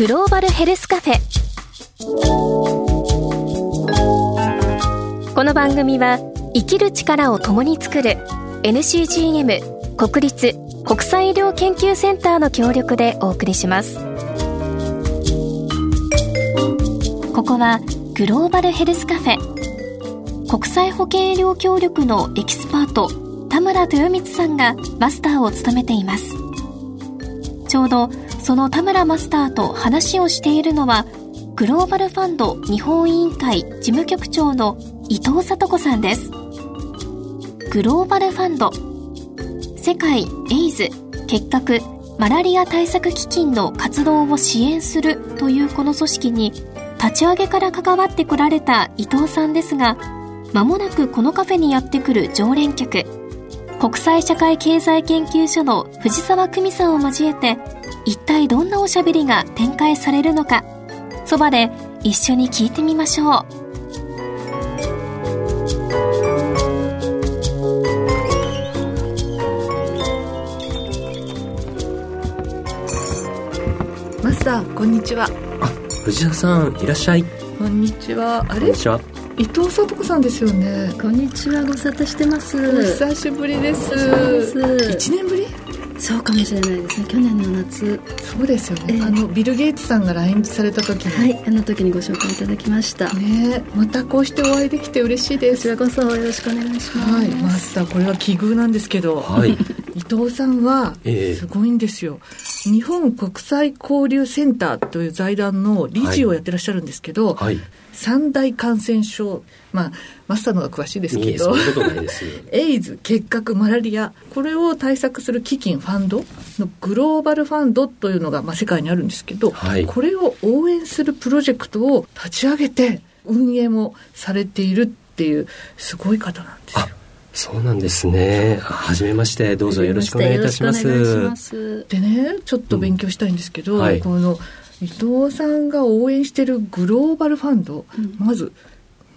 グローバルヘルスカフェ。この番組は生きる力を共に作る NCGM 国立国際医療研究センターの協力でお送りします。ここはグローバルヘルスカフェ。国際保健医療協力のエキスパート田村豊光さんがマスターを務めています。ちょうどその田村マスターと話をしているのはグローバルファンド日本委員会事務局長の伊藤聡子さんです。グローバルファンド世界エイズ結核マラリア対策基金の活動を支援するというこの組織に立ち上げから関わってこられた伊藤さんですがまもなくこのカフェにやってくる常連客国際社会経済研究所の藤沢久美さんを交えて一体どんなおしゃべりが展開されるのか。そばで一緒に聞いてみましょう。マスターこんにちは。あ藤田さんいらっしゃい。こんにちは。あれ？こんにちは。伊藤聡子さんですよね。こんにちはご無沙汰してます。お久しぶりです。一年ぶり？そうかもしれないですね。去年の夏。そうですよね、えー、あのビル・ゲイツさんが来日された時。にはいあの時にご紹介いただきました。ねまたこうしてお会いできて嬉しいです。こちらこそよろしくお願いします。はいマスターこれは奇遇なんですけど、はい、伊藤さんはすごいんですよ、えー、日本国際交流センターという財団の理事をやってらっしゃるんですけど、はい、三大感染症まあマスターの方が詳しいですけど エイズ結核マラリアこれを対策する基金ファンドのグローバルファンドというのが、まあ、世界にあるんですけど、はい、これを応援するプロジェクトを立ち上げて運営もされているっていうすごい方なんですよ。そうなんですね。はじめまして、どうぞよろしくお願いいたします。ます。でね、ちょっと勉強したいんですけど、うんはい、この伊藤さんが応援してるグローバルファンド、うん、まず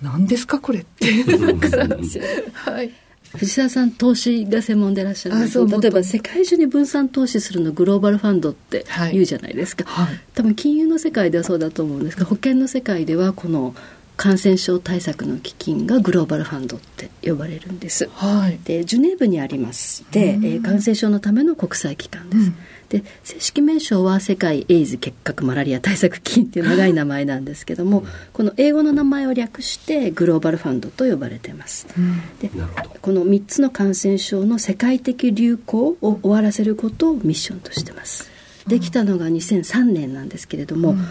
何ですかこれってはい。藤沢さん投資が専門でいらっしゃるんです。例えば世界中に分散投資するのグローバルファンドって言うじゃないですか、はいはい、多分金融の世界ではそうだと思うんですが保険の世界ではこの感染症対策の基金がグローバルファンドって呼ばれるんです、はい、でジュネーブにありまして、えー、感染症のための国際機関です、うん。で正式名称は世界エイズ結核マラリア対策基金っていう長い名前なんですけども、この英語の名前を略してグローバルファンドと呼ばれています、うん、でこの3つの感染症の世界的流行を終わらせることをミッションとしてます。できたのが2003年なんですけれども、うん、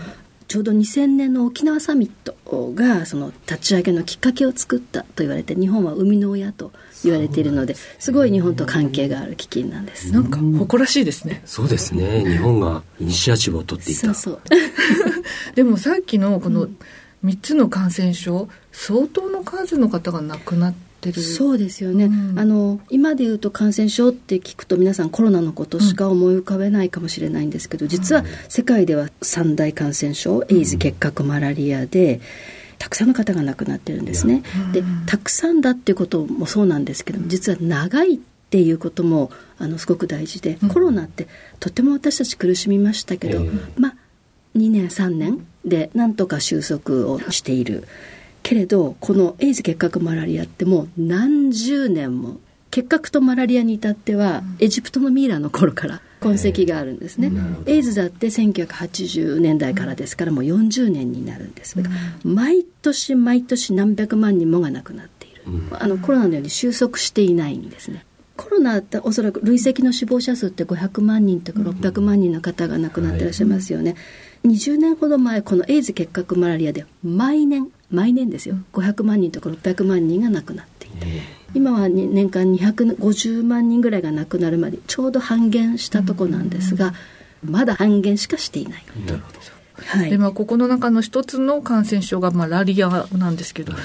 ちょうど2000年の沖縄サミットがその立ち上げのきっかけを作ったと言われて日本は生みの親と言われているのですごい日本と関係がある基金なんです。なんか誇らしいですね。そうですね。日本がイニシアチブを取っていた。そうそう。でもさっきのこの3つの感染症相当の数の方が亡くなってそうですよね、うん、あの今で言うと感染症って聞くと皆さんコロナのことしか思い浮かべないかもしれないんですけど、実は世界では三大感染症エイズ結核マラリアで、たくさんの方が亡くなってるんですね。でたくさんだっていうこともそうなんですけども実は長いっていうこともあのすごく大事で、コロナってとても私たち苦しみましたけど、まあ2年3年でなんとか収束をしている。けれどこのエイズ結核マラリアってもう何十年も結核とマラリアに至っては、エジプトのミイラの頃から痕跡があるんですね、エイズだって1980年代からですからもう40年になるんです。が、毎年毎年何百万人もが亡くなっている、あのコロナのように収束していないんですね。コロナっておそらく累積の死亡者数って500万人とか600万人の方が亡くなってらっしゃいますよね、20年ほど前このエイズ結核マラリアで毎年毎年ですよ。500万人とか600万人が亡くなっていた、今は年間250万人ぐらいが亡くなるまでちょうど半減したとこなんですが、まだ半減しかしていない。なるほど。はい、でまあ、ここの中の一つの感染症がマラリアなんですけど、ね、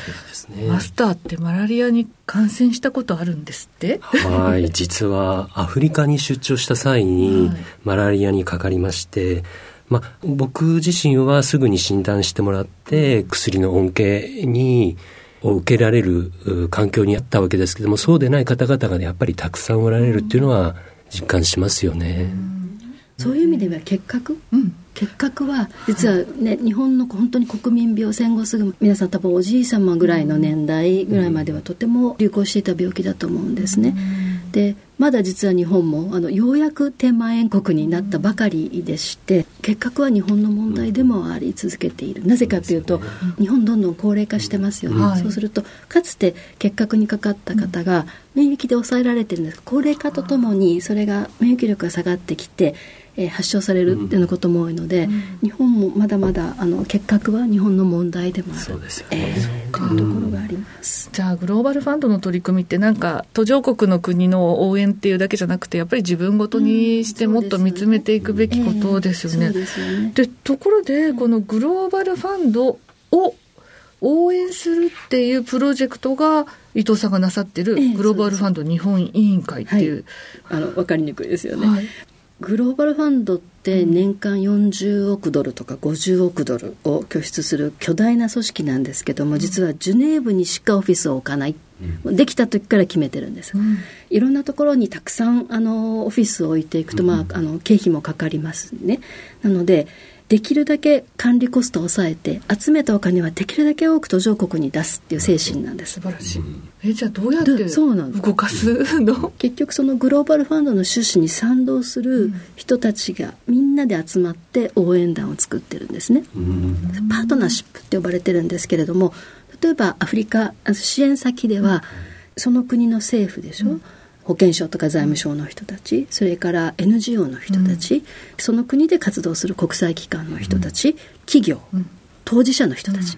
マスターってマラリアに感染したことあるんですって？はい。実はアフリカに出張した際にマラリアにかかりまして、まあ、僕自身はすぐに診断してもらって薬の恩恵にを受けられる環境にあったわけですけどもそうでない方々が、ね、やっぱりたくさんおられるっていうのは実感しますよね。そういう意味では結核、うん、結核は実はね、はい、日本の本当に国民病戦後すぐ皆さん多分おじい様ぐらいの年代ぐらいまではとても流行していた病気だと思うんですね。でまだ実は日本もあのようやく天満円国になったばかりでして結核は日本の問題でもあり続けている。なぜかというと日本どんどん高齢化してますよね、はい、そうするとかつて結核にかかった方が免疫で抑えられてるんです。高齢化とともにそれが免疫力が下がってきてえー、発症されるっていうことも多いので、うん、日本もまだまだあの結核は日本の問題でもある。そうですよね、えー、というところがあります。じゃあグローバルファンドの取り組みってなんか途上国の国の応援っていうだけじゃなくてやっぱり自分ごとにしてもっと見つめていくべきことですよね。でところでこのグローバルファンドを応援するっていうプロジェクトが伊藤さんがなさってるグローバルファンド日本委員会っていう、えはい、あの分かりにくいですよね、はい、グローバルファンドって年間40億ドルとか50億ドルを拠出する巨大な組織なんですけども実はジュネーブにしかオフィスを置かない、うん、できた時から決めてるんです、うん、いろんなところにたくさんあのオフィスを置いていくと、まあ、あの経費もかかりますね。なのでできるだけ管理コストを抑えて集めたお金はできるだけ多く途上国に出すっていう精神なんです。素晴らしい、えじゃあどうやってそうなん動かすの？結局そのグローバルファンドの趣旨に賛同する人たちがみんなで集まって応援団を作ってるんですね、パートナーシップって呼ばれてるんですけれども例えばアフリカ支援先ではその国の政府でしょ、うん保健省とか財務省の人たちそれから NGO の人たち、うん、その国で活動する国際機関の人たち、うん、企業、うん、当事者の人たち、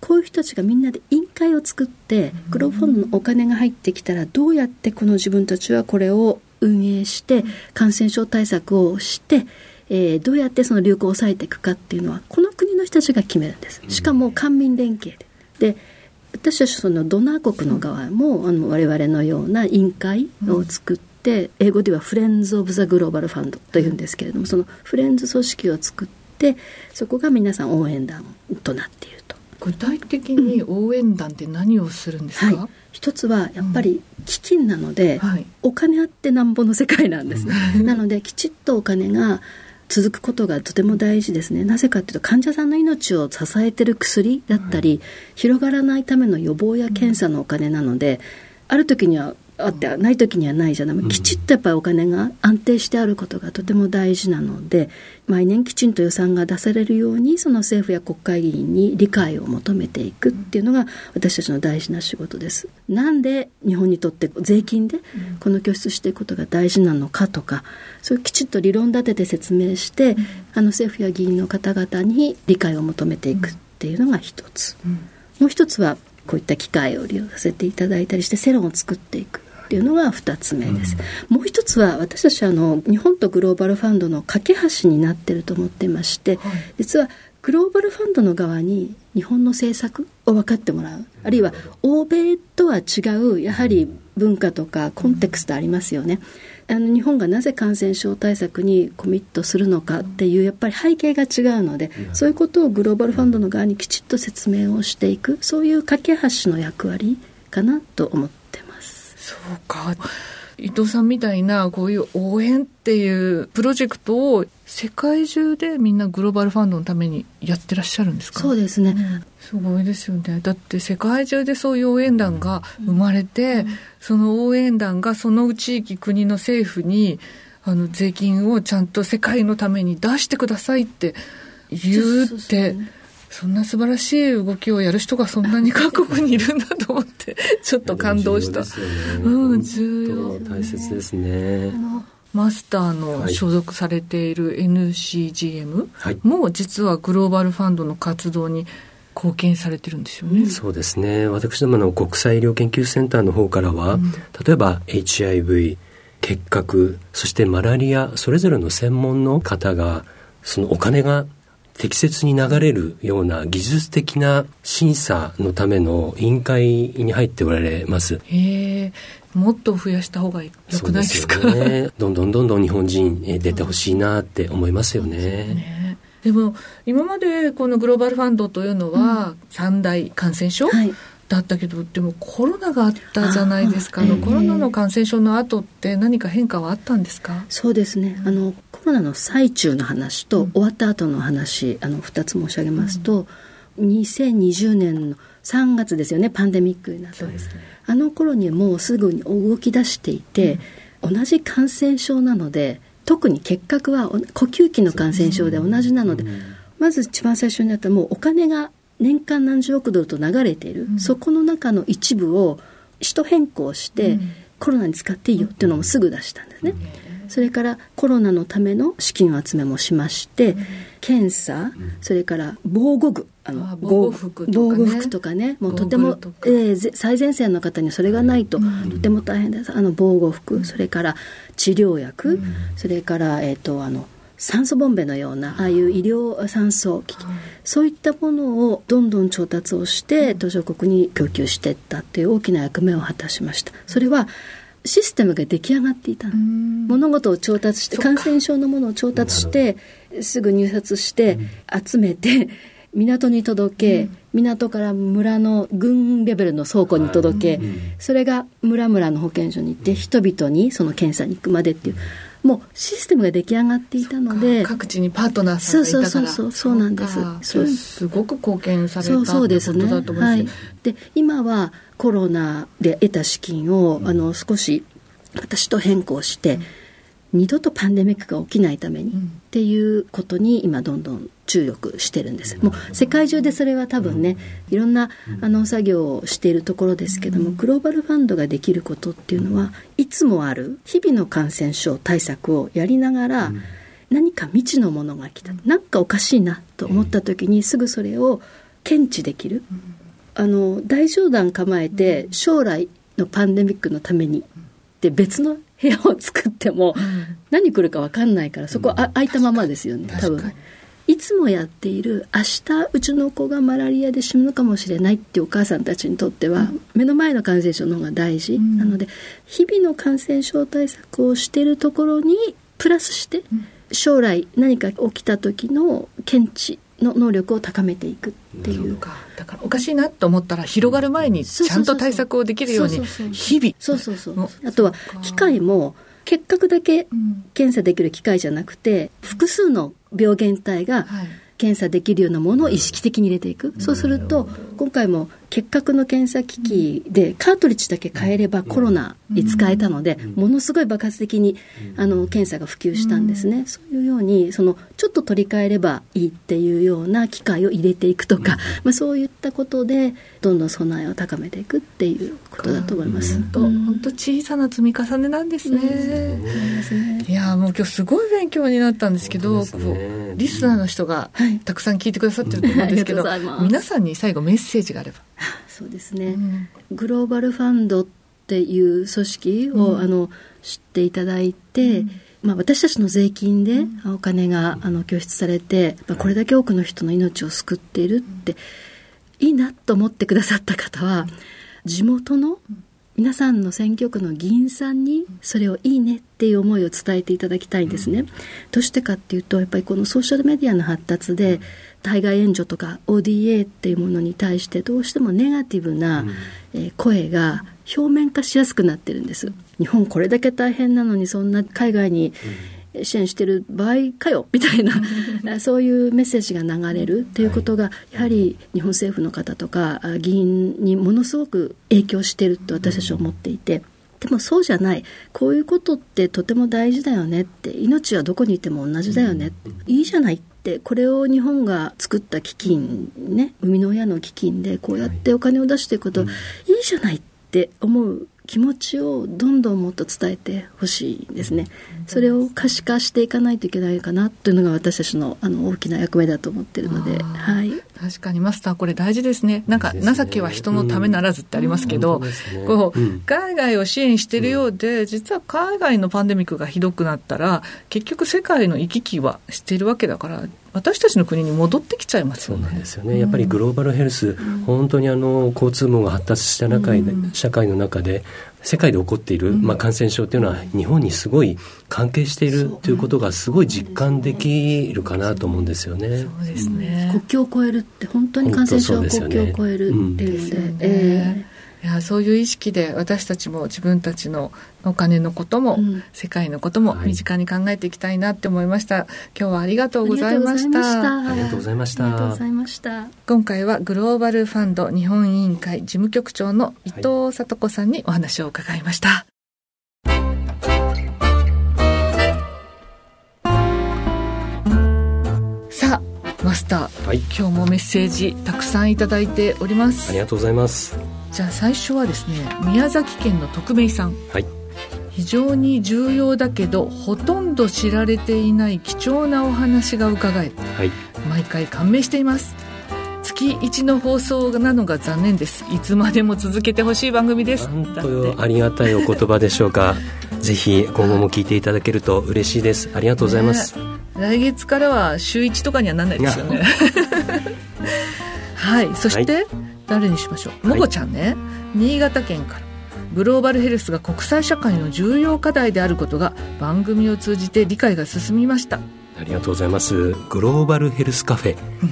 こういう人たちがみんなで委員会を作ってグローフォンドのお金が入ってきたらどうやってこの自分たちはこれを運営して感染症対策をして、えー、どうやってその流行を抑えていくかっていうのはこの国の人たちが決めるんです。しかも官民連携で。で私たちそのドナー国の側も、あの我々のような委員会を作って、英語ではフレンズ・オブ・ザ・グローバル・ファンドというんですけれどもそのフレンズ組織を作ってそこが皆さん応援団となっていると。具体的に応援団って何をするんですか、はい、一つはやっぱり基金なので、うんはい、お金あってなんぼの世界なんです、なのできちっとお金が続くことがとても大事ですね。なぜかというと患者さんの命を支えてる薬だったり、はい、広がらないための予防や検査のお金なので、ある時にはあってない時にはないじゃない、きちっとやっぱりお金が安定してあることがとても大事なので毎年きちんと予算が出されるようにその政府や国会議員に理解を求めていくっていうのが私たちの大事な仕事です。なんで日本にとって税金でこの拠出していくことが大事なのかとかそういうきちっと理論立てて説明してあの政府や議員の方々に理解を求めていくっていうのが一つ。もう一つはこういった機会を利用させていただいたりして世論を作っていくっていうのが2つ目です、うん、もう一つは私たちあの日本とグローバルファンドの架け橋になってると思っていまして、はい、実はグローバルファンドの側に日本の政策を分かってもらう。あるいは欧米とは違うやはり文化とかコンテクストありますよね。あの日本がなぜ感染症対策にコミットするのかっていうやっぱり背景が違うので、そういうことをグローバルファンドの側にきちっと説明をしていく。そういう架け橋の役割かなと思ってます。そうか。伊藤さんみたいなこういう応援っていうプロジェクトを世界中でみんなグローバルファンドのためにやってらっしゃるんですか？そうですね、うん、すごいですよね。だって世界中でそういう応援団が生まれて、うん、その応援団がその地域国の政府にあの税金をちゃんと世界のために出してくださいって言うって、そんな素晴らしい動きをやる人がそんなに各国にいるんだと思って ちょっと感動した。ね、うん重要大切ですね。マスターの所属されている NCGM も実はグローバルファンドの活動に貢献されてるんですよね。そうですね。私どもの国際医療研究センターの方からは、うん、例えば HIV、結核、そしてマラリア、それぞれの専門の方が、そのお金が適切に流れるような技術的な審査のための委員会に入っておられます。へもっと増やした方がよくないですか？ね。どんどんどんどん日本人出てほしいなって思いますよね。ねでも今までこのグローバルファンドというのは三大感染症、はいだったけどでもコロナがあったじゃないですか。あの、コロナの感染症の後って何か変化はあったんですか？そうですね。あのコロナの最中の話と終わった後の話あの2つ申し上げますと、うん、2020年の3月ですよねパンデミックになった、ね、あの頃にもうすぐに動き出していて、うん、同じ感染症なので特に結核は呼吸器の感染症で同じなので、まず一番最初になったもうお金が年間何十億ドルと流れている、うん、そこの中の一部を使途変更して、コロナに使っていいよっていうのもすぐ出したんですね。それからコロナのための資金集めもしまして、検査、それから防護具あの防護服とか、ね、防護服とかね。もうとても、えー、最前線の方にそれがないと、とても大変ですあの防護服それから治療薬、それから、えーとあの酸素ボンベのようなああいう医療酸素機器、そういったものをどんどん調達をして途上国に供給していったっていう大きな役目を果たしました。それはシステムが出来上がっていた物事を調達して感染症のものを調達してすぐ入札して集めて 港に届け、港から村の軍レベルの倉庫に届け、それが村々の保健所に行って人々にその検査に行くまでっていうもうシステムが出来上がっていたので各地にパートナーさんがいたから。そうそうそうそうなんです。そう。すごく貢献されたそうですね。はい、で今はコロナで得た資金を、あの少し私と変更して、うん二度とパンデミックが起きないためにっていうことに今どんどん注力してるんです。もう世界中でそれは多分ねいろんなあの作業をしているところですけどもグローバルファンドができることっていうのはいつもある日々の感染症対策をやりながら何か未知のものが来た。何かおかしいなと思った時にすぐそれを検知できる。あの大冗談構えて将来のパンデミックのためにって別の部屋を作っても、何来るか分かんないからそこあ、空いたままですよね多分。いつもやっている明日うちの子がマラリアで死ぬかもしれないっていうお母さんたちにとっては、目の前の感染症の方が大事、うん、なので日々の感染症対策をしているところにプラスして将来何か起きた時の検知の能力を高めていくっていう。だからおかしいなと思ったら広がる前にちゃんと対策をできるように日々。そうそうそうあとは機械も結核だけ検査できる機械じゃなくて複数の病原体が検査できるようなものを意識的に入れていく、そうすると今回も結核の検査機器でカートリッジだけ変えればコロナに使えたので、ものすごい爆発的にあの検査が普及したんですね、そういうようにそのちょっと取り替えればいいっていうような機械を入れていくとか、まあ、そういったことでどんどん備えを高めていくっていうことだと思います。本当小さな積み重ねなんですね。いやもう今日すごい勉強になったんですけど、リスナーの人がたくさん聞いてくださってると思うんですけど、皆さんに最後メッセージがあれば。そうですね、うん、グローバルファンドっていう組織を、うん、あの知っていただいて、うん、まあ、私たちの税金でお金があの拠出されて、まあ、これだけ多くの人の命を救っているって、いいなと思ってくださった方は地元の皆さんの選挙区の議員さんにそれをいいねっていう思いを伝えていただきたいんですね。どうしてかっていうとやっぱりこのソーシャルメディアの発達で対外援助とか ODA っていうものに対してどうしてもネガティブな、え声が表面化しやすくなってるんです。日本これだけ大変なのにそんな海外に支援してる場合かよみたいな そういうメッセージが流れるっていうことがやはり日本政府の方とか議員にものすごく影響してると私たちは思っていて。でもそうじゃない。こういうことってとても大事だよねって命はどこにいても同じだよね、いいじゃない。ってこれを日本が作った基金ね生みの親の基金でこうやってお金を出していくこと、いいじゃないって思う気持ちをどんどんもっと伝えてほしいですね。それを可視化していかないといけないかなというのが私たちのあの大きな役目だと思ってるので、はい。確かにマスターこれ大事ですね。なんか情けは人のためならずってありますけど、こう海外を支援しているようで、実は海外のパンデミックがひどくなったら結局世界の行き来はしているわけだから。私たちの国に戻ってきちゃいますよね。そうなんですよね。やっぱりグローバルヘルス、うん、本当にあの交通網が発達した中、うん、社会の中で世界で起こっている、まあ、感染症というのは日本にすごい関係しているということがすごい実感できるかなと思うんですよね。そうですね、国境を越えるって本当に感染症は国境を越えるっていうので。やそういう意識で私たちも自分たちのお金のことも、うん、世界のことも身近に考えていきたいなって思いました、はい、今日はありがとうございました。ありがとうございました。ありがとうございました。今回はグローバルファンド日本委員会事務局長の伊藤聡子さんにお話を伺いました、さあマスター、はい、今日もメッセージたくさんいただいております。ありがとうございますじゃあ最初はですね宮崎県の匿名さん。はい。非常に重要だけどほとんど知られていない貴重なお話が伺え、はい、毎回感銘しています。月1の放送なのが残念です。いつまでも続けてほしい番組です。なんとありがたいお言葉でしょうか。ぜひ今後も聞いていただけると嬉しいです。ありがとうございます、ね、来月からは週1とかにはなんないですよね。はい。そして、はい誰にしましょう。もこちゃんね、新潟県から。グローバルヘルスが国際社会の重要課題であることが番組を通じて理解が進みました。ありがとうございます。グローバルヘルスカフェ、うん、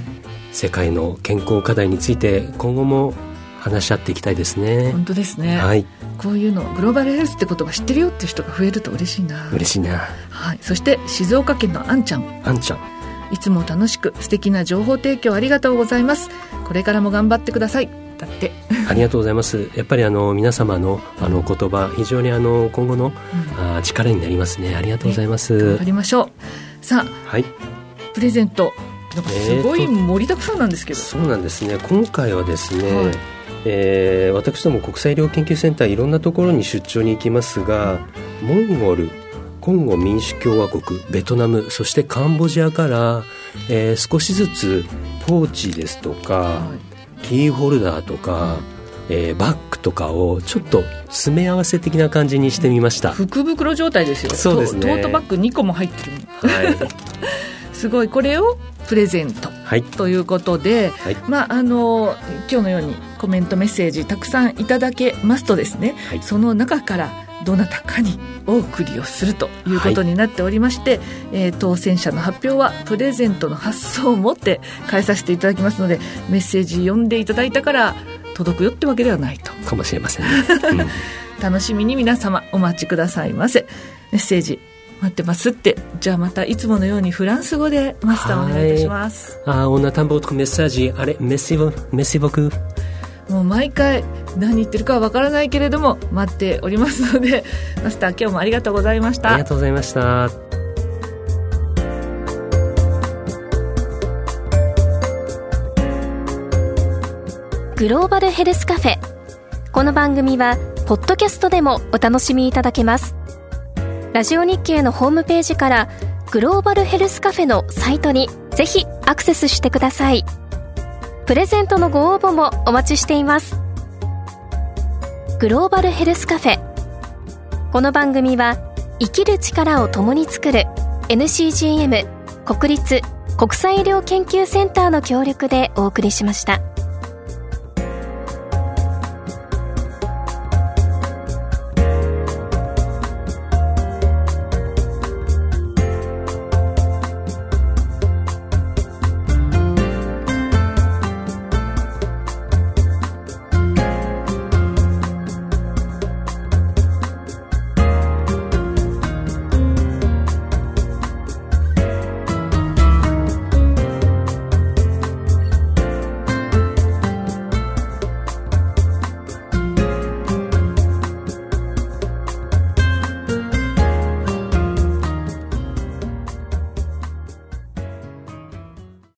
世界の健康課題について今後も話し合っていきたいですね。本当ですね、はい、こういうのグローバルヘルスって言葉知ってるよっていう人が増えると嬉しいな。嬉しいな、はい、そして静岡県のあんちゃん。あんちゃんいつも楽しく素敵な情報提供ありがとうございます。これからも頑張ってください。だって。ありがとうございます。やっぱりあの皆様のあの言葉非常にあの今後の、うん、あ力になりますね。ありがとうございます、ね、頑張りましょう。さあ、はい、プレゼント。すごい盛りだくさんなんですけど、えー、そうなんですね。今回はですね、はい。えー、私ども国際医療研究センターいろんなところに出張に行きますがモンゴルコンゴ民主共和国ベトナムそしてカンボジアから、えー、少しずつポーチですとか、はい。キーホルダーとか、えー、バッグとかをちょっと詰め合わせ的な感じにしてみました。福袋状態ですよ。そうですね。トートバッグ2個も入ってるはい。すごい。これをプレゼント、はい、ということで、はい、まああの今日のようにコメントメッセージたくさんいただけますとですね、はい、その中からどなたかにお送りをするということになっておりまして、はい、えー、当選者の発表はプレゼントの発送をもって変えさせていただきますのでメッセージ読んでいただいたから届くよってわけではないと。かもしれませんね、うん、楽しみに皆様お待ちくださいませ。メッセージ待ってますって。じゃあまたいつものようにフランス語でマスターお願いいたします。あおなたんぼメッセもう毎回何言ってるかはわからないけれども待っておりますので マスター今日もありがとうございました。ありがとうございました。グローバルヘルスカフェ。この番組はポッドキャストでもお楽しみいただけます。ラジオ日経のホームページからグローバルヘルスカフェのサイトにぜひアクセスしてください。プレゼントのご応募もお待ちしていますグローバルヘルスカフェこの番組は生きる力を共に作る NCGM 国立国際医療研究センターの協力でお送りしました。